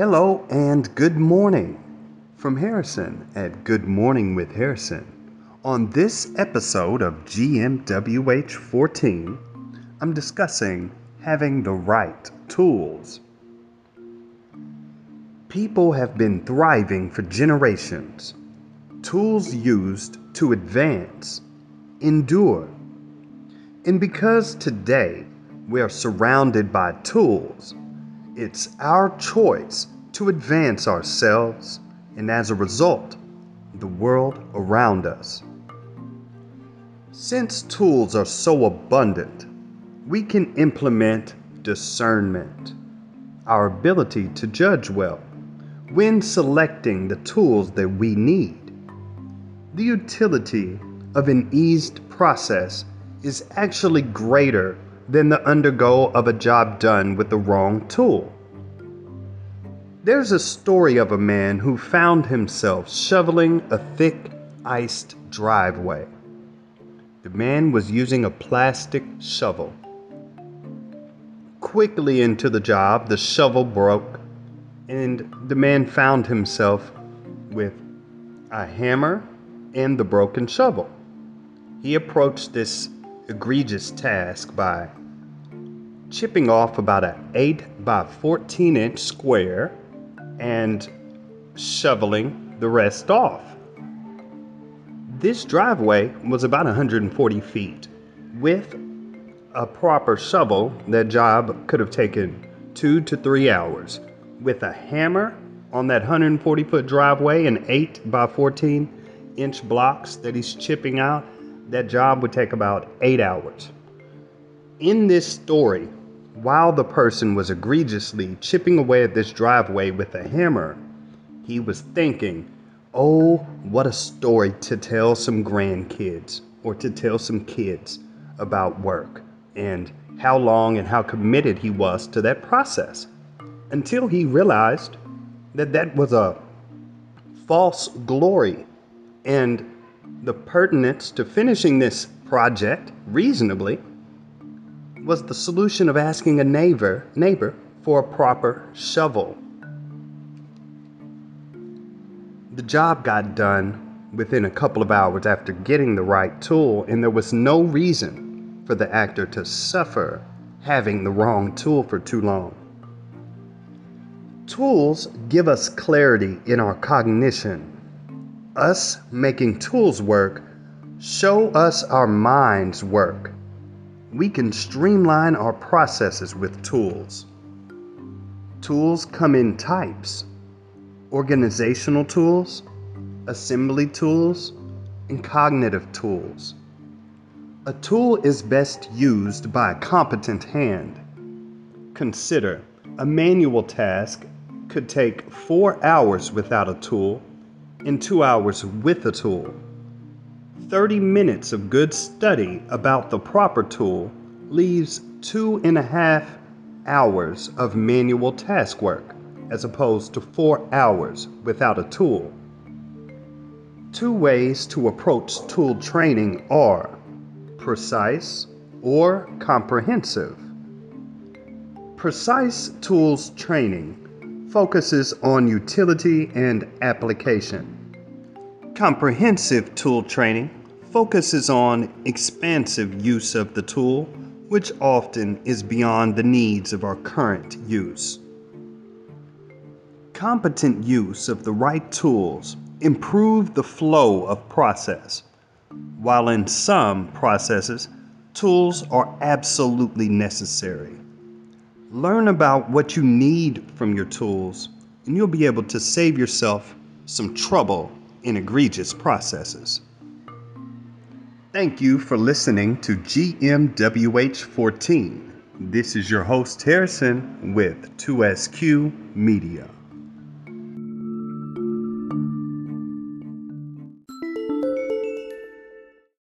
Hello and good morning from Harrison at Good Morning with Harrison. On this episode of GMWH 14, I'm discussing having the right tools. People have been thriving for generations. Tools used to advance, endure. And because today we are surrounded by tools, it's our choice to advance ourselves and as a result, the world around us. Since tools are so abundant, we can implement discernment, our ability to judge well, when selecting the tools that we need. The utility of an eased process is actually greater than the undergo of a job done with the wrong tool. There's a story of a man who found himself shoveling a thick, iced driveway. The man was using a plastic shovel. Quickly into the job, the shovel broke, and the man found himself with a hammer and the broken shovel. He approached this egregious task by chipping off about an 8 by 14 inch square and shoveling the rest off. This driveway was about 140 feet. With a proper shovel, that job could have taken two to three hours. With a hammer on that 140 foot driveway and 8 by 14 inch blocks that he's chipping out, that job would take about eight hours. In this story, while the person was egregiously chipping away at this driveway with a hammer, he was thinking, Oh, what a story to tell some grandkids or to tell some kids about work and how long and how committed he was to that process until he realized that that was a false glory and the pertinence to finishing this project reasonably was the solution of asking a neighbor, neighbor for a proper shovel. The job got done within a couple of hours after getting the right tool, and there was no reason for the actor to suffer having the wrong tool for too long. Tools give us clarity in our cognition. Us making tools work show us our minds work we can streamline our processes with tools. Tools come in types organizational tools, assembly tools, and cognitive tools. A tool is best used by a competent hand. Consider a manual task could take four hours without a tool and two hours with a tool. 30 minutes of good study about the proper tool leaves two and a half hours of manual task work, as opposed to four hours without a tool. Two ways to approach tool training are precise or comprehensive. Precise tools training focuses on utility and application. Comprehensive tool training focuses on expansive use of the tool, which often is beyond the needs of our current use. Competent use of the right tools improve the flow of process, while in some processes, tools are absolutely necessary. Learn about what you need from your tools, and you'll be able to save yourself some trouble in egregious processes. Thank you for listening to GMWH 14. This is your host, Harrison, with TwoSq Media.